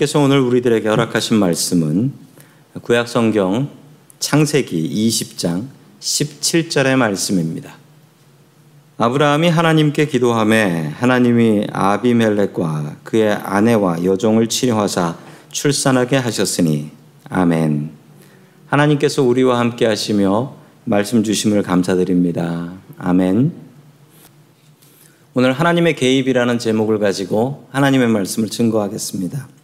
하나님께서 오늘 우리들에게 허락하신 말씀은 구약 성경 창세기 20장 17절의 말씀입니다. 아브라함이 하나님께 기도함에 하나님이 아비멜렉과 그의 아내와 여종을 치료하사 출산하게 하셨으니 아멘. 하나님께서 우리와 함께 하시며 말씀 주심을 감사드립니다. 아멘. 오늘 하나님의 개입이라는 제목을 가지고 하나님의 말씀을 증거하겠습니다.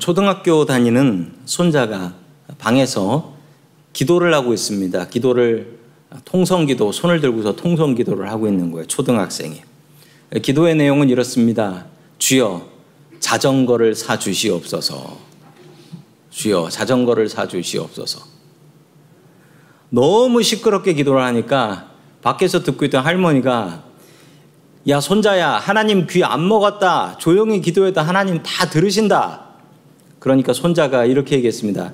초등학교 다니는 손자가 방에서 기도를 하고 있습니다. 기도를 통성기도 손을 들고서 통성기도를 하고 있는 거예요. 초등학생이. 기도의 내용은 이렇습니다. 주여 자전거를 사 주시옵소서. 주여 자전거를 사 주시옵소서. 너무 시끄럽게 기도를 하니까 밖에서 듣고 있던 할머니가 야 손자야 하나님 귀 안 먹었다 조용히 기도해도 하나님 다 들으신다 그러니까 손자가 이렇게 얘기했습니다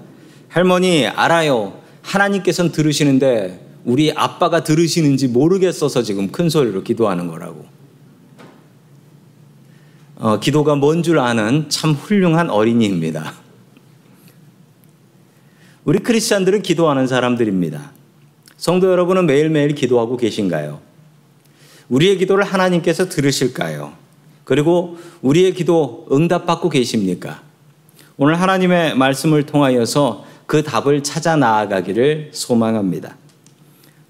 할머니 알아요 하나님께서는 들으시는데 우리 아빠가 들으시는지 모르겠어서 지금 큰 소리로 기도하는 거라고 어, 기도가 뭔 줄 아는 참 훌륭한 어린이입니다 우리 크리스찬들은 기도하는 사람들입니다 성도 여러분은 매일매일 기도하고 계신가요? 우리의 기도를 하나님께서 들으실까요? 그리고 우리의 기도 응답받고 계십니까? 오늘 하나님의 말씀을 통하여서 그 답을 찾아 나아가기를 소망합니다.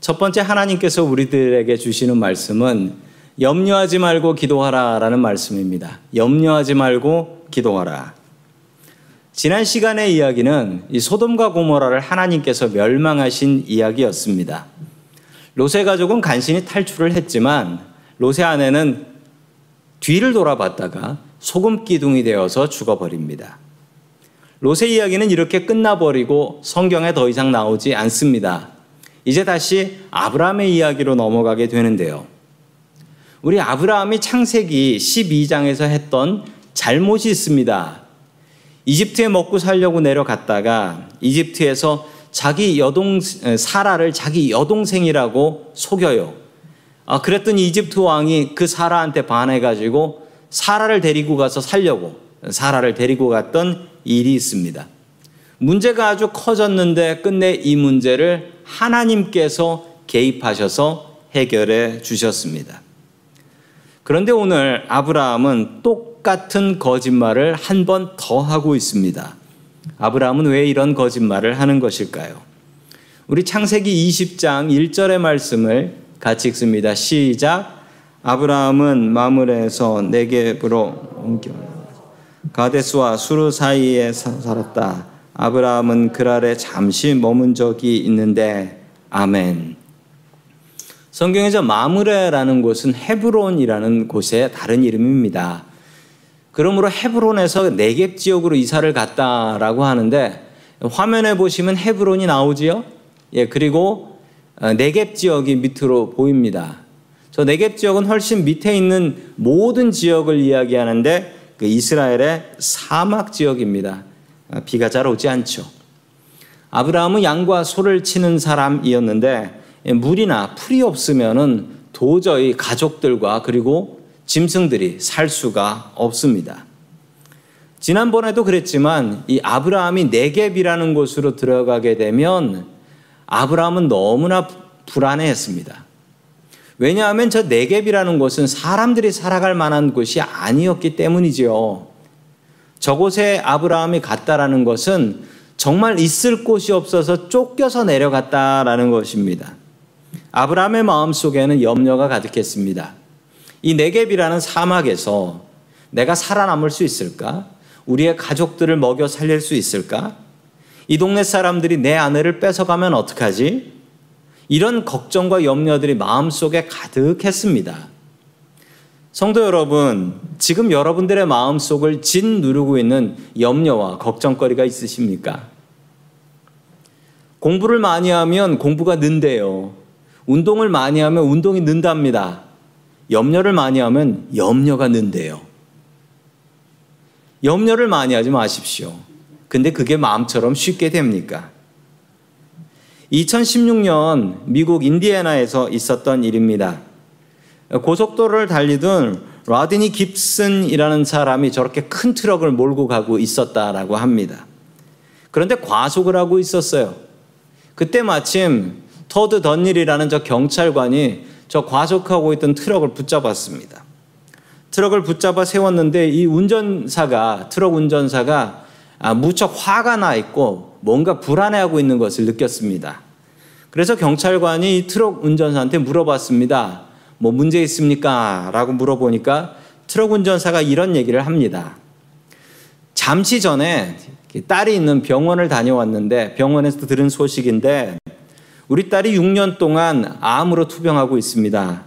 첫 번째 하나님께서 우리들에게 주시는 말씀은 염려하지 말고 기도하라 라는 말씀입니다. 염려하지 말고 기도하라. 지난 시간의 이야기는 이 소돔과 고모라를 하나님께서 멸망하신 이야기였습니다. 롯의 가족은 간신히 탈출을 했지만 롯의 아내는 뒤를 돌아봤다가 소금 기둥이 되어서 죽어버립니다. 롯의 이야기는 이렇게 끝나버리고 성경에 더 이상 나오지 않습니다. 이제 다시 아브라함의 이야기로 넘어가게 되는데요. 우리 아브라함이 창세기 12장에서 했던 잘못이 있습니다. 이집트에 먹고 살려고 내려갔다가 이집트에서 자기 여동 사라를 자기 여동생이라고 속여요. 아, 그랬더니 이집트 왕이 그 사라한테 반해 가지고 사라를 데리고 가서 살려고 사라를 데리고 갔던 일이 있습니다. 문제가 아주 커졌는데 끝내 이 문제를 하나님께서 개입하셔서 해결해 주셨습니다. 그런데 오늘 아브라함은 똑같은 거짓말을 한 번 더 하고 있습니다. 아브라함은 왜 이런 거짓말을 하는 것일까요? 우리 창세기 20장 1절의 말씀을 같이 읽습니다. 시작. 아브라함은 마물에서 네겝으로 옮겨 가데스와 수르 사이에 살았다. 아브라함은 그랄에 잠시 머문 적이 있는데 아멘. 성경에서 마므레라는 곳은 헤브론이라는 곳의 다른 이름입니다. 그러므로 헤브론에서 네겝 지역으로 이사를 갔다라고 하는데 화면에 보시면 헤브론이 나오지요. 예, 그리고 어, 네겝 지역이 밑으로 보입니다. 저 네겝 지역은 훨씬 밑에 있는 모든 지역을 이야기하는데 그 이스라엘의 사막 지역입니다. 어, 비가 잘 오지 않죠. 아브라함은 양과 소를 치는 사람이었는데 예, 물이나 풀이 없으면은 도저히 가족들과 그리고 짐승들이 살 수가 없습니다. 지난번에도 그랬지만 이 아브라함이 네겝이라는 곳으로 들어가게 되면 아브라함은 너무나 불안해했습니다. 왜냐하면 저 네겝이라는 곳은 사람들이 살아갈 만한 곳이 아니었기 때문이지요. 저곳에 아브라함이 갔다라는 것은 정말 있을 곳이 없어서 쫓겨서 내려갔다라는 것입니다. 아브라함의 마음 속에는 염려가 가득했습니다. 이 네겝이라는 사막에서 내가 살아남을 수 있을까? 우리의 가족들을 먹여 살릴 수 있을까? 이 동네 사람들이 내 아내를 뺏어가면 어떡하지? 이런 걱정과 염려들이 마음속에 가득했습니다. 성도 여러분, 지금 여러분들의 마음속을 진 누르고 있는 염려와 걱정거리가 있으십니까? 공부를 많이 하면 공부가 는데요. 운동을 많이 하면 운동이 는답니다. 염려를 많이 하면 염려가 는데요. 염려를 많이 하지 마십시오. 근데 그게 마음처럼 쉽게 됩니까? 2016년 미국 인디애나에서 있었던 일입니다. 고속도로를 달리던 라디니 깁슨이라는 사람이 저렇게 큰 트럭을 몰고 가고 있었다라고 합니다. 그런데 과속을 하고 있었어요. 그때 마침 터드 던닐이라는 저 경찰관이 저 과속하고 있던 트럭을 붙잡았습니다. 트럭을 붙잡아 세웠는데 이 운전사가 트럭 운전사가 아, 무척 화가 나 있고 뭔가 불안해하고 있는 것을 느꼈습니다. 그래서 경찰관이 이 트럭 운전사한테 물어봤습니다. 뭐 문제 있습니까? 라고 물어보니까 트럭 운전사가 이런 얘기를 합니다. 잠시 전에 딸이 있는 병원을 다녀왔는데 병원에서 들은 소식인데 우리 딸이 6년 동안 암으로 투병하고 있습니다.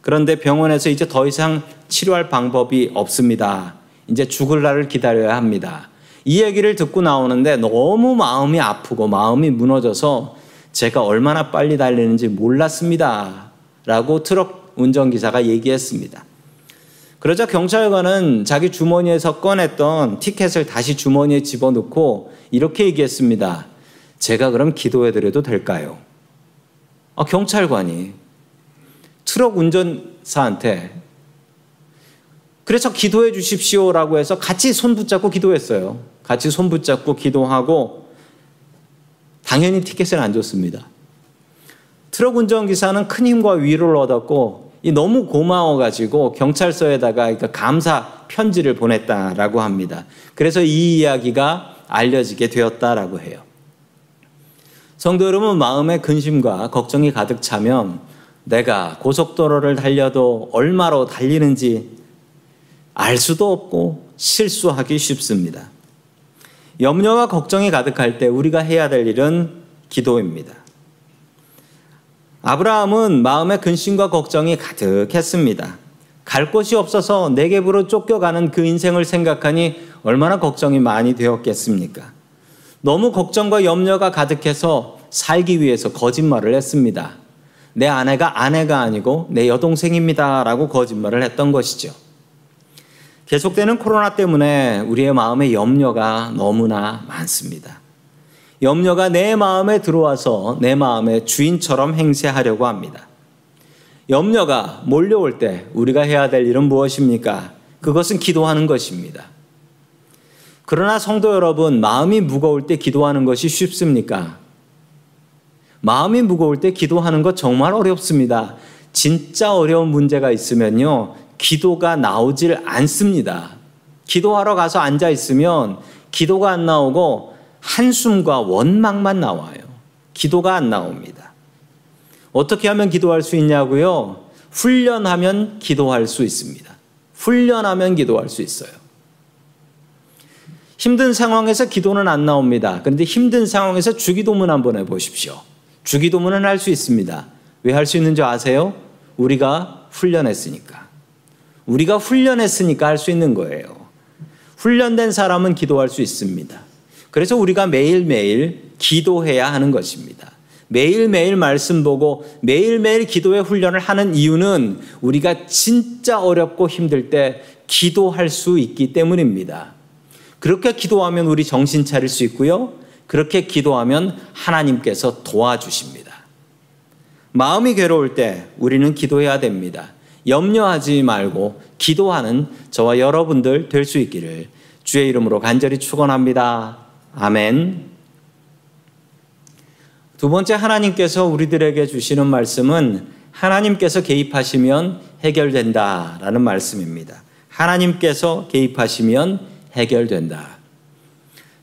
그런데 병원에서 이제 더 이상 치료할 방법이 없습니다. 이제 죽을 날을 기다려야 합니다. 이 얘기를 듣고 나오는데 너무 마음이 아프고 마음이 무너져서 제가 얼마나 빨리 달리는지 몰랐습니다. 라고 트럭 운전기사가 얘기했습니다. 그러자 경찰관은 자기 주머니에서 꺼냈던 티켓을 다시 주머니에 집어넣고 이렇게 얘기했습니다. 제가 그럼 기도해드려도 될까요? 아, 경찰관이 트럭 운전사한테 그래서 기도해 주십시오라고 해서 같이 손 붙잡고 기도했어요. 같이 손 붙잡고 기도하고 당연히 티켓을 안 줬습니다. 트럭 운전기사는 큰 힘과 위로를 얻었고 너무 고마워가지고 경찰서에다가 그러니까 감사 편지를 보냈다라고 합니다. 그래서 이 이야기가 알려지게 되었다라고 해요. 성도 여러분 마음에 근심과 걱정이 가득 차면 내가 고속도로를 달려도 얼마로 달리는지 알 수도 없고 실수하기 쉽습니다. 염려와 걱정이 가득할 때 우리가 해야 될 일은 기도입니다. 아브라함은 마음에 근심과 걱정이 가득했습니다. 갈 곳이 없어서 내게부로 쫓겨가는 그 인생을 생각하니 얼마나 걱정이 많이 되었겠습니까? 너무 걱정과 염려가 가득해서 살기 위해서 거짓말을 했습니다. 내 아내가 아내가 아니고 내 여동생입니다. 라고 거짓말을 했던 것이죠. 계속되는 코로나 때문에 우리의 마음에 염려가 너무나 많습니다. 염려가 내 마음에 들어와서 내 마음의 주인처럼 행세하려고 합니다. 염려가 몰려올 때 우리가 해야 될 일은 무엇입니까? 그것은 기도하는 것입니다. 그러나 성도 여러분, 마음이 무거울 때 기도하는 것이 쉽습니까? 마음이 무거울 때 기도하는 것 정말 어렵습니다. 진짜 어려운 문제가 있으면요, 기도가 나오질 않습니다. 기도하러 가서 앉아 있으면 기도가 안 나오고 한숨과 원망만 나와요. 기도가 안 나옵니다. 어떻게 하면 기도할 수 있냐고요? 훈련하면 기도할 수 있습니다. 훈련하면 기도할 수 있어요. 힘든 상황에서 기도는 안 나옵니다. 그런데 힘든 상황에서 주기도문 한번 해보십시오. 주기도문은 할 수 있습니다. 왜 할 수 있는지 아세요? 우리가 훈련했으니까. 우리가 훈련했으니까 할 수 있는 거예요. 훈련된 사람은 기도할 수 있습니다. 그래서 우리가 매일매일 기도해야 하는 것입니다. 매일매일 말씀 보고 매일매일 기도의 훈련을 하는 이유는 우리가 진짜 어렵고 힘들 때 기도할 수 있기 때문입니다. 그렇게 기도하면 우리 정신 차릴 수 있고요. 그렇게 기도하면 하나님께서 도와주십니다. 마음이 괴로울 때 우리는 기도해야 됩니다. 염려하지 말고 기도하는 저와 여러분들 될 수 있기를 주의 이름으로 간절히 축원합니다. 아멘. 두 번째 하나님께서 우리들에게 주시는 말씀은 하나님께서 개입하시면 해결된다라는 말씀입니다. 하나님께서 개입하시면 해결된다.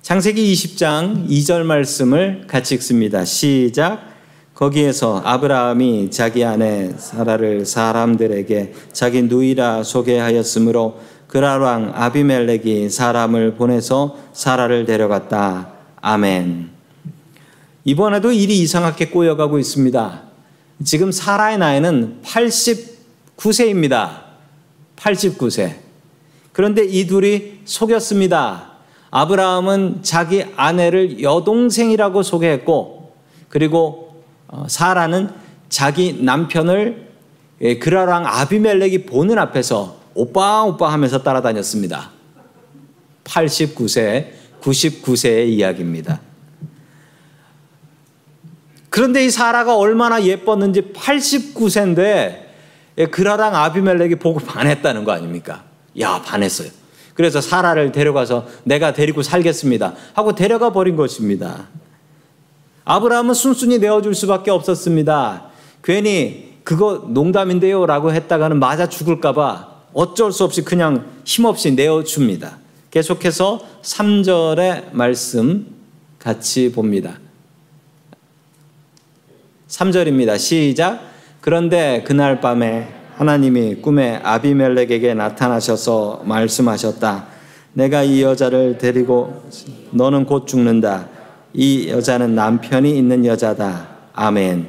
창세기 20장 2절 말씀을 같이 읽습니다. 시작. 거기에서 아브라함이 자기 아내 사라를 사람들에게 자기 누이라 소개하였으므로 그랄 왕 아비멜렉이 사람을 보내서 사라를 데려갔다. 아멘. 이번에도 일이 이상하게 꼬여가고 있습니다. 지금 사라의 나이는 89세입니다. 89세. 그런데 이 둘이 속였습니다. 아브라함은 자기 아내를 여동생이라고 소개했고, 그리고 어, 사라는 자기 남편을 예, 그라랑 아비멜렉이 보는 앞에서 오빠 오빠 하면서 따라다녔습니다. 89세, 99세의 이야기입니다. 그런데 이 사라가 얼마나 예뻤는지 89세인데 예, 그라랑 아비멜렉이 보고 반했다는 거 아닙니까? 야, 반했어요. 그래서 사라를 데려가서 내가 데리고 살겠습니다. 하고 데려가 버린 것입니다. 아브라함은 순순히 내어줄 수밖에 없었습니다. 괜히 그거 농담인데요 라고 했다가는 맞아 죽을까봐 어쩔 수 없이 그냥 힘없이 내어줍니다. 계속해서 3절의 말씀 같이 봅니다. 3절입니다. 시작. 그런데 그날 밤에 하나님이 꿈에 아비멜렉에게 나타나셔서 말씀하셨다. 내가 이 여자를 데리고 너는 곧 죽는다. 이 여자는 남편이 있는 여자다. 아멘.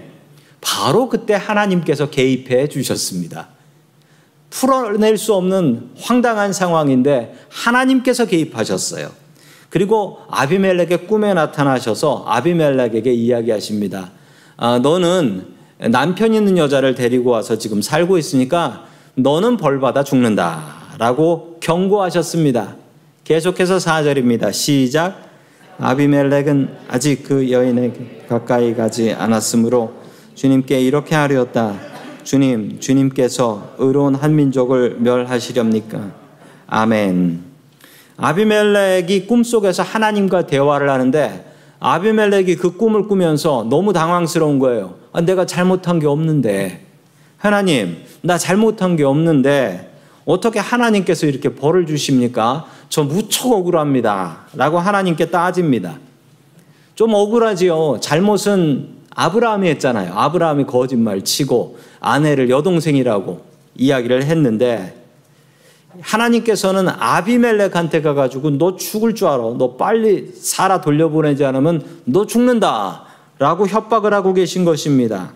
바로 그때 하나님께서 개입해 주셨습니다. 풀어낼 수 없는 황당한 상황인데 하나님께서 개입하셨어요. 그리고 아비멜렉의 꿈에 나타나셔서 아비멜렉에게 이야기하십니다. 아, 너는 남편 있는 여자를 데리고 와서 지금 살고 있으니까 너는 벌받아 죽는다. 라고 경고하셨습니다. 계속해서 4절입니다. 시작. 아비멜렉은 아직 그 여인에게 가까이 가지 않았으므로 주님께 이렇게 하려다. 주님, 주님께서 의로운 한 민족을 멸하시렵니까? 아멘. 아비멜렉이 꿈속에서 하나님과 대화를 하는데 아비멜렉이 그 꿈을 꾸면서 너무 당황스러운 거예요. 아, 내가 잘못한 게 없는데. 하나님, 나 잘못한 게 없는데 어떻게 하나님께서 이렇게 벌을 주십니까? 저 무척 억울합니다. 라고 하나님께 따집니다. 좀 억울하지요. 잘못은 아브라함이 했잖아요. 아브라함이 거짓말 치고 아내를 여동생이라고 이야기를 했는데 하나님께서는 아비멜렉한테 가가지고 너 죽을 줄 알아. 너 빨리 살아 돌려보내지 않으면 너 죽는다. 라고 협박을 하고 계신 것입니다.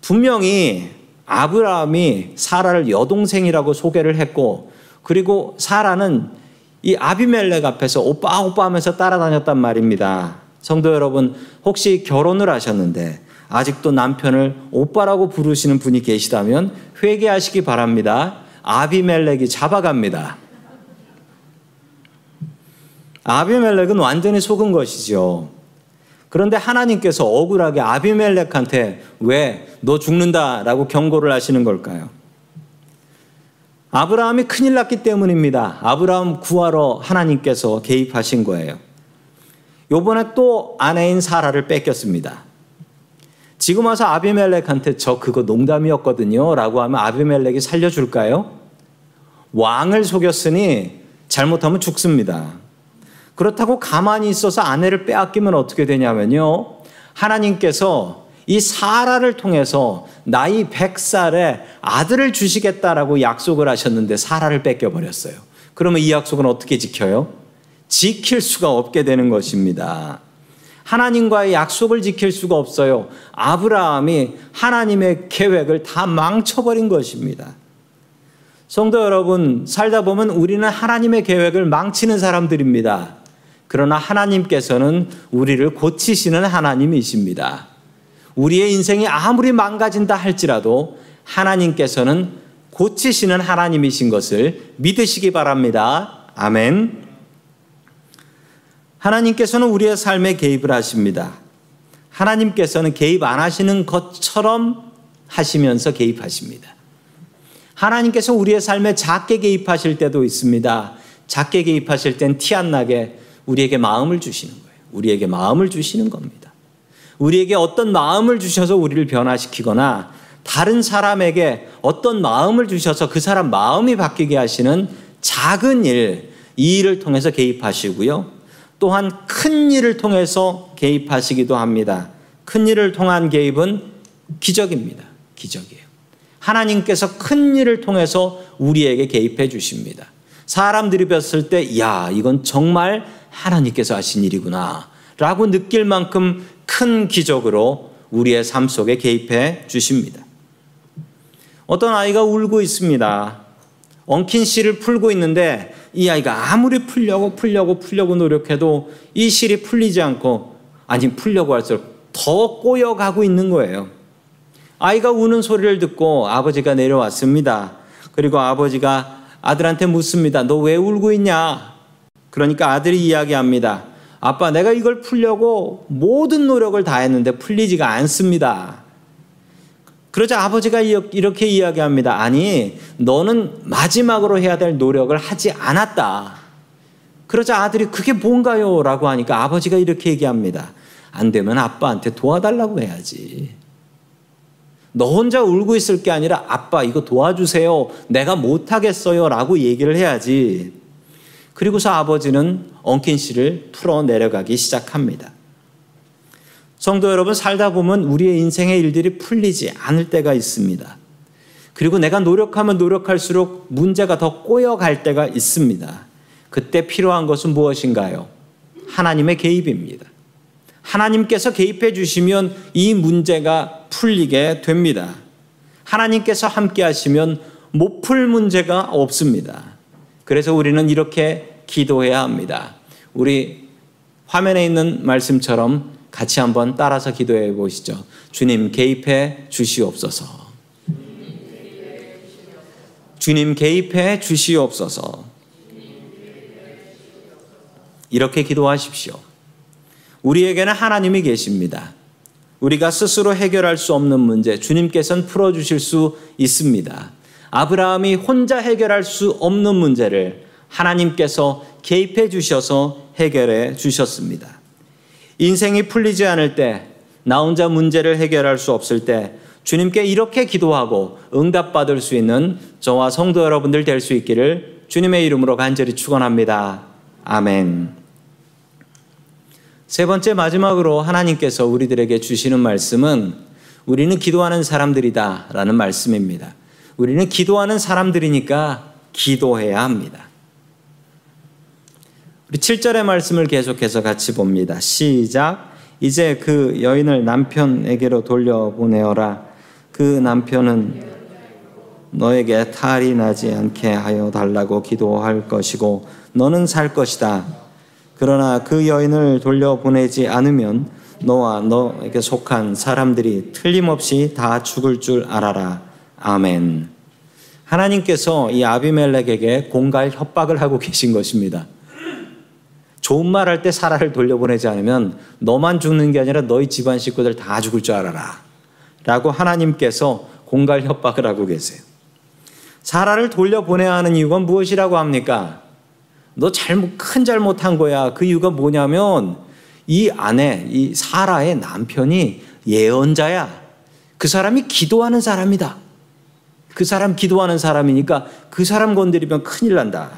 분명히 아브라함이 사라를 여동생이라고 소개를 했고 그리고 사라는 이 아비멜렉 앞에서 오빠 오빠 하면서 따라다녔단 말입니다. 성도 여러분 혹시 결혼을 하셨는데 아직도 남편을 오빠라고 부르시는 분이 계시다면 회개하시기 바랍니다. 아비멜렉이 잡아갑니다. 아비멜렉은 완전히 속은 것이죠. 그런데 하나님께서 억울하게 아비멜렉한테 왜 너 죽는다라고 경고를 하시는 걸까요? 아브라함이 큰일 났기 때문입니다. 아브라함 구하러 하나님께서 개입하신 거예요. 요번에 또 아내인 사라를 뺏겼습니다. 지금 와서 아비멜렉한테 저 그거 농담이었거든요. 라고 하면 아비멜렉이 살려줄까요? 왕을 속였으니 잘못하면 죽습니다. 그렇다고 가만히 있어서 아내를 빼앗기면 어떻게 되냐면요. 하나님께서 이 사라를 통해서 나이 100살에 아들을 주시겠다라고 약속을 하셨는데 사라를 뺏겨버렸어요. 그러면 이 약속은 어떻게 지켜요? 지킬 수가 없게 되는 것입니다. 하나님과의 약속을 지킬 수가 없어요. 아브라함이 하나님의 계획을 다 망쳐버린 것입니다. 성도 여러분, 살다 보면 우리는 하나님의 계획을 망치는 사람들입니다. 그러나 하나님께서는 우리를 고치시는 하나님이십니다. 우리의 인생이 아무리 망가진다 할지라도 하나님께서는 고치시는 하나님이신 것을 믿으시기 바랍니다. 아멘. 하나님께서는 우리의 삶에 개입을 하십니다. 하나님께서는 개입 안 하시는 것처럼 하시면서 개입하십니다. 하나님께서 우리의 삶에 작게 개입하실 때도 있습니다. 작게 개입하실 땐 티 안 나게 우리에게 마음을 주시는 거예요. 우리에게 마음을 주시는 겁니다. 우리에게 어떤 마음을 주셔서 우리를 변화시키거나 다른 사람에게 어떤 마음을 주셔서 그 사람 마음이 바뀌게 하시는 작은 일, 이 일을 통해서 개입하시고요. 또한 큰 일을 통해서 개입하시기도 합니다. 큰 일을 통한 개입은 기적입니다. 기적이에요. 하나님께서 큰 일을 통해서 우리에게 개입해 주십니다. 사람들이 봤을 때, 야, 이건 정말 하나님께서 하신 일이구나. 라고 느낄 만큼 큰 기적으로 우리의 삶 속에 개입해 주십니다. 어떤 아이가 울고 있습니다. 엉킨 씨를 풀고 있는데 이 아이가 아무리 풀려고 풀려고 풀려고 노력해도 이 실이 풀리지 않고 아니 풀려고 할수록 더 꼬여가고 있는 거예요. 아이가 우는 소리를 듣고 아버지가 내려왔습니다. 그리고 아버지가 아들한테 묻습니다. 너 왜 울고 있냐? 그러니까 아들이 이야기합니다. 아빠, 내가 이걸 풀려고 모든 노력을 다 했는데 풀리지가 않습니다. 그러자 아버지가 이렇게 이야기합니다. 아니, 너는 마지막으로 해야 될 노력을 하지 않았다. 그러자 아들이 그게 뭔가요? 라고 하니까 아버지가 이렇게 얘기합니다. 안 되면 아빠한테 도와달라고 해야지. 너 혼자 울고 있을 게 아니라 아빠 이거 도와주세요. 내가 못하겠어요. 라고 얘기를 해야지. 그리고서 아버지는 엉킨 씨를 풀어 내려가기 시작합니다. 성도 여러분, 살다 보면 우리의 인생의 일들이 풀리지 않을 때가 있습니다. 그리고 내가 노력하면 노력할수록 문제가 더 꼬여갈 때가 있습니다. 그때 필요한 것은 무엇인가요? 하나님의 개입입니다. 하나님께서 개입해 주시면 이 문제가 풀리게 됩니다. 하나님께서 함께 하시면 못 풀 문제가 없습니다. 그래서 우리는 이렇게 기도해야 합니다. 우리 화면에 있는 말씀처럼 같이 한번 따라서 기도해 보시죠. 주님 개입해 주시옵소서. 주님 개입해 주시옵소서. 이렇게 기도하십시오. 우리에게는 하나님이 계십니다. 우리가 스스로 해결할 수 없는 문제 주님께서는 풀어주실 수 있습니다. 아브라함이 혼자 해결할 수 없는 문제를 하나님께서 개입해 주셔서 해결해 주셨습니다. 인생이 풀리지 않을 때, 나 혼자 문제를 해결할 수 없을 때, 주님께 이렇게 기도하고 응답받을 수 있는 저와 성도 여러분들 될 수 있기를 주님의 이름으로 간절히 축원합니다. 아멘. 세 번째 마지막으로 하나님께서 우리들에게 주시는 말씀은 우리는 기도하는 사람들이다 라는 말씀입니다. 우리는 기도하는 사람들이니까 기도해야 합니다. 우리 7절의 말씀을 계속해서 같이 봅니다. 시작. 이제 그 여인을 남편에게로 돌려보내어라. 그 남편은 너에게 탈이 나지 않게 하여 달라고 기도할 것이고 너는 살 것이다. 그러나 그 여인을 돌려보내지 않으면 너와 너에게 속한 사람들이 틀림없이 다 죽을 줄 알아라. 아멘. 하나님께서 이 아비멜렉에게 공갈 협박을 하고 계신 것입니다. 좋은 말 할 때 사라를 돌려보내지 않으면 너만 죽는 게 아니라 너희 집안 식구들 다 죽을 줄 알아라. 라고 하나님께서 공갈 협박을 하고 계세요. 사라를 돌려보내야 하는 이유가 무엇이라고 합니까? 너 잘못, 큰 잘못한 거야. 그 이유가 뭐냐면 이 아내, 이 사라의 남편이 예언자야. 그 사람이 기도하는 사람이다. 그 사람 기도하는 사람이니까 그 사람 건드리면 큰일 난다.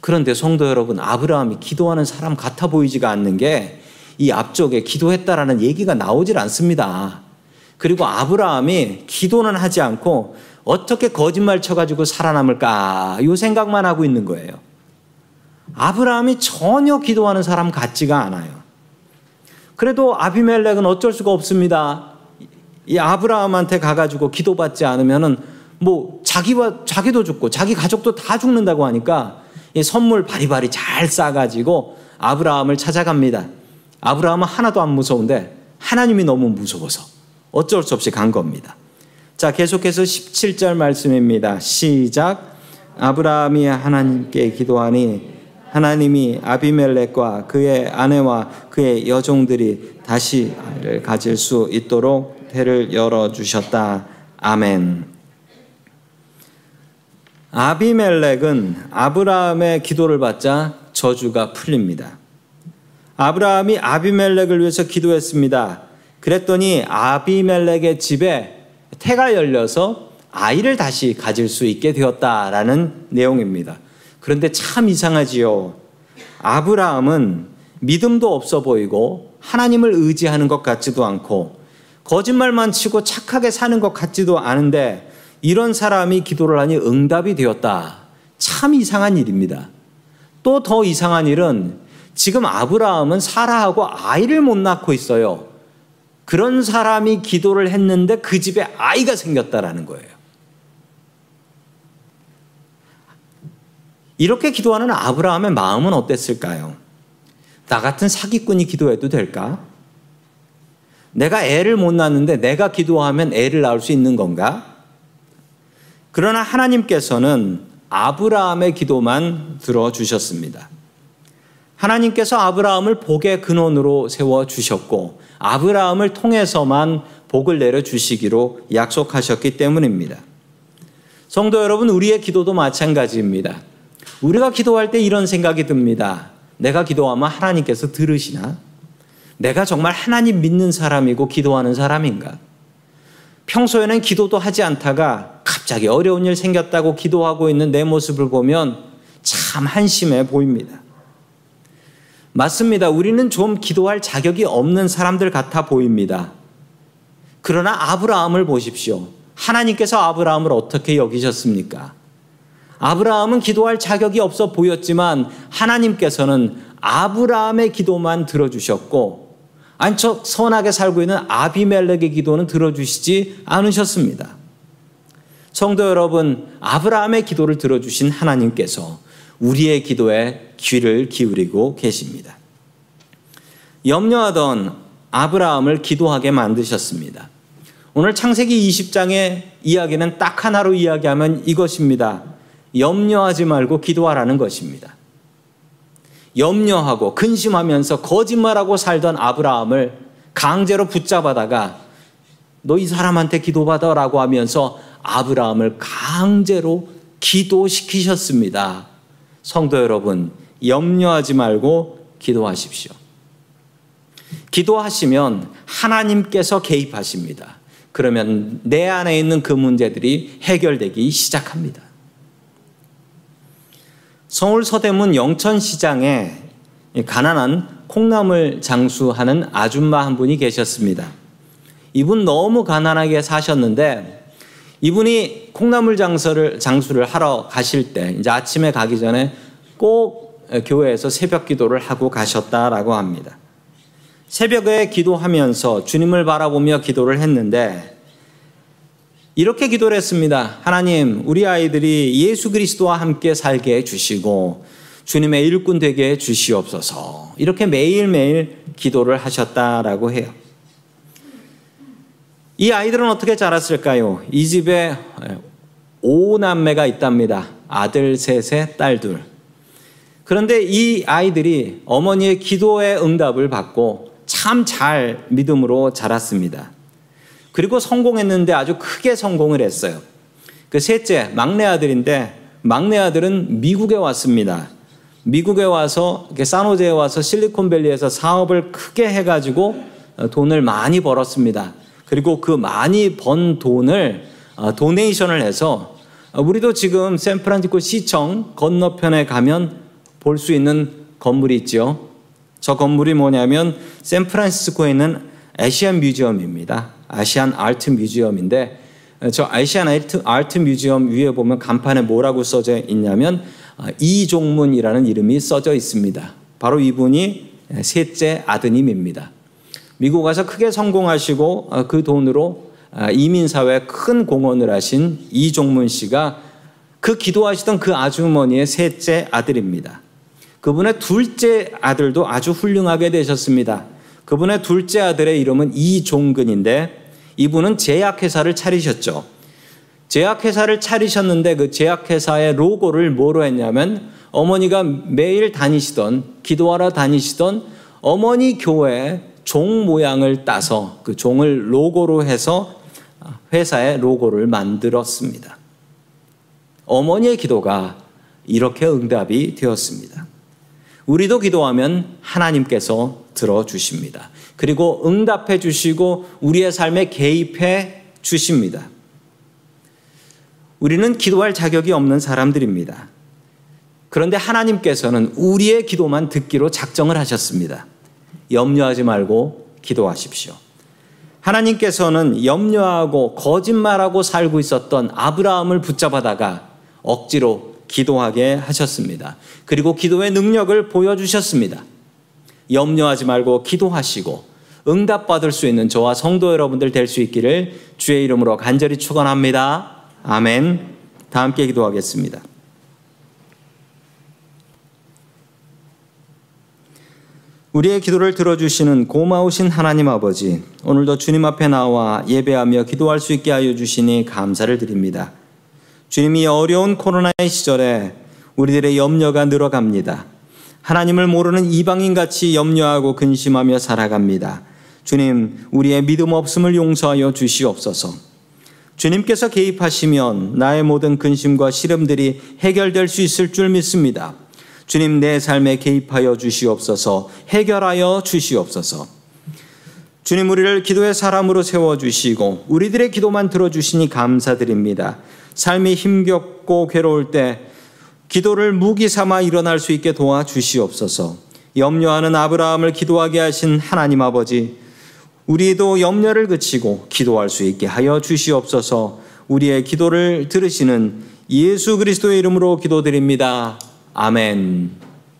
그런데 성도 여러분, 아브라함이 기도하는 사람 같아 보이지가 않는 게 이 앞쪽에 기도했다라는 얘기가 나오질 않습니다. 그리고 아브라함이 기도는 하지 않고 어떻게 거짓말 쳐가지고 살아남을까? 이 생각만 하고 있는 거예요. 아브라함이 전혀 기도하는 사람 같지가 않아요. 그래도 아비멜렉은 어쩔 수가 없습니다. 이 아브라함한테 가가지고 기도받지 않으면은 뭐 자기와 자기도 죽고 자기 가족도 다 죽는다고 하니까 이 선물 바리바리 잘 싸가지고 아브라함을 찾아갑니다. 아브라함은 하나도 안 무서운데 하나님이 너무 무서워서 어쩔 수 없이 간 겁니다. 자, 계속해서 17절 말씀입니다. 시작. 아브라함이 하나님께 기도하니 하나님이 아비멜렉과 그의 아내와 그의 여종들이 다시 아이를 가질 수 있도록 태를 열어 주셨다. 아멘. 아비멜렉은 아브라함의 기도를 받자 저주가 풀립니다. 아브라함이 아비멜렉을 위해서 기도했습니다. 그랬더니 아비멜렉의 집에 태가 열려서 아이를 다시 가질 수 있게 되었다라는 내용입니다. 그런데 참 이상하지요. 아브라함은 믿음도 없어 보이고 하나님을 의지하는 것 같지도 않고 거짓말만 치고 착하게 사는 것 같지도 않은데 이런 사람이 기도를 하니 응답이 되었다. 참 이상한 일입니다. 또 더 이상한 일은 지금 아브라함은 사라하고 아이를 못 낳고 있어요. 그런 사람이 기도를 했는데 그 집에 아이가 생겼다라는 거예요. 이렇게 기도하는 아브라함의 마음은 어땠을까요? 나 같은 사기꾼이 기도해도 될까? 내가 애를 못 낳는데 내가 기도하면 애를 낳을 수 있는 건가? 그러나 하나님께서는 아브라함의 기도만 들어주셨습니다. 하나님께서 아브라함을 복의 근원으로 세워주셨고, 아브라함을 통해서만 복을 내려 주시기로 약속하셨기 때문입니다. 성도 여러분, 우리의 기도도 마찬가지입니다. 우리가 기도할 때 이런 생각이 듭니다. 내가 기도하면 하나님께서 들으시나? 내가 정말 하나님 믿는 사람이고 기도하는 사람인가? 평소에는 기도도 하지 않다가 갑자기 어려운 일 생겼다고 기도하고 있는 내 모습을 보면 참 한심해 보입니다. 맞습니다. 우리는 좀 기도할 자격이 없는 사람들 같아 보입니다. 그러나 아브라함을 보십시오. 하나님께서 아브라함을 어떻게 여기셨습니까? 아브라함은 기도할 자격이 없어 보였지만 하나님께서는 아브라함의 기도만 들어주셨고 안척 선하게 살고 있는 아비멜렉의 기도는 들어주시지 않으셨습니다. 성도 여러분, 아브라함의 기도를 들어주신 하나님께서 우리의 기도에 귀를 기울이고 계십니다. 염려하던 아브라함을 기도하게 만드셨습니다. 오늘 창세기 20장의 이야기는 딱 하나로 이야기하면 이것입니다. 염려하지 말고 기도하라는 것입니다. 염려하고 근심하면서 거짓말하고 살던 아브라함을 강제로 붙잡아다가 너 이 사람한테 기도받아라고 하면서 아브라함을 강제로 기도시키셨습니다. 성도 여러분, 염려하지 말고 기도하십시오. 기도하시면 하나님께서 개입하십니다. 그러면 내 안에 있는 그 문제들이 해결되기 시작합니다. 서울 서대문 영천시장에 가난한 콩나물 장수하는 아줌마 한 분이 계셨습니다. 이분 너무 가난하게 사셨는데 이분이 콩나물 장수를, 장수를 하러 가실 때 이제 아침에 가기 전에 꼭 교회에서 새벽 기도를 하고 가셨다라고 합니다. 새벽에 기도하면서 주님을 바라보며 기도를 했는데 이렇게 기도를 했습니다. 하나님, 우리 아이들이 예수 그리스도와 함께 살게 해 주시고 주님의 일꾼 되게 해 주시옵소서. 이렇게 매일매일 기도를 하셨다라고 해요. 이 아이들은 어떻게 자랐을까요? 이 집에 오남매가 있답니다. 아들 셋에 딸 둘. 그런데 이 아이들이 어머니의 기도의 응답을 받고 참 잘 믿음으로 자랐습니다. 그리고 성공했는데 아주 크게 성공을 했어요. 그 셋째, 막내 아들인데 막내 아들은 미국에 왔습니다. 미국에 와서 사노제에 와서 실리콘밸리에서 사업을 크게 해가지고 돈을 많이 벌었습니다. 그리고 그 많이 번 돈을 도네이션을 해서 우리도 지금 샌프란시스코 시청 건너편에 가면 볼 수 있는 건물이 있죠. 저 건물이 뭐냐면 샌프란시스코에 있는 아시안 뮤지엄입니다. 아시안 아트 뮤지엄인데 저 아시안 아트, 아트 뮤지엄 위에 보면 간판에 뭐라고 써져 있냐면 아, 이종문이라는 이름이 써져 있습니다. 바로 이분이 셋째 아드님입니다. 미국 가서 크게 성공하시고 아, 그 돈으로 아, 이민사회에 큰 공헌을 하신 이종문 씨가 그 기도하시던 그 아주머니의 셋째 아들입니다. 그분의 둘째 아들도 아주 훌륭하게 되셨습니다. 그분의 둘째 아들의 이름은 이종근인데 이분은 제약회사를 차리셨죠. 제약회사를 차리셨는데 그 제약회사의 로고를 뭐로 했냐면 어머니가 매일 다니시던, 기도하러 다니시던 어머니 교회 종 모양을 따서 그 종을 로고로 해서 회사의 로고를 만들었습니다. 어머니의 기도가 이렇게 응답이 되었습니다. 우리도 기도하면 하나님께서 들어주십니다. 그리고 응답해 주시고 우리의 삶에 개입해 주십니다. 우리는 기도할 자격이 없는 사람들입니다. 그런데 하나님께서는 우리의 기도만 듣기로 작정을 하셨습니다. 염려하지 말고 기도하십시오. 하나님께서는 염려하고 거짓말하고 살고 있었던 아브라함을 붙잡아다가 억지로 기도하게 하셨습니다. 그리고 기도의 능력을 보여주셨습니다. 염려하지 말고 기도하시고 응답받을 수 있는 저와 성도 여러분들 될 수 있기를 주의 이름으로 간절히 축원합니다. 아멘. 다 함께 기도하겠습니다. 우리의 기도를 들어주시는 고마우신 하나님 아버지, 오늘도 주님 앞에 나와 예배하며 기도할 수 있게 하여 주시니 감사를 드립니다. 주님이 어려운 코로나의 시절에 우리들의 염려가 늘어갑니다. 하나님을 모르는 이방인 같이 염려하고 근심하며 살아갑니다. 주님, 우리의 믿음 없음을 용서하여 주시옵소서. 주님께서 개입하시면 나의 모든 근심과 시름들이 해결될 수 있을 줄 믿습니다. 주님 내 삶에 개입하여 주시옵소서, 해결하여 주시옵소서. 주님 우리를 기도의 사람으로 세워 주시고 우리들의 기도만 들어 주시니 감사드립니다. 삶이 힘겹고 괴로울 때 기도를 무기 삼아 일어날 수 있게 도와 주시옵소서. 염려하는 아브라함을 기도하게 하신 하나님 아버지, 우리도 염려를 그치고 기도할 수 있게 하여 주시옵소서. 우리의 기도를 들으시는 예수 그리스도의 이름으로 기도드립니다. 아멘.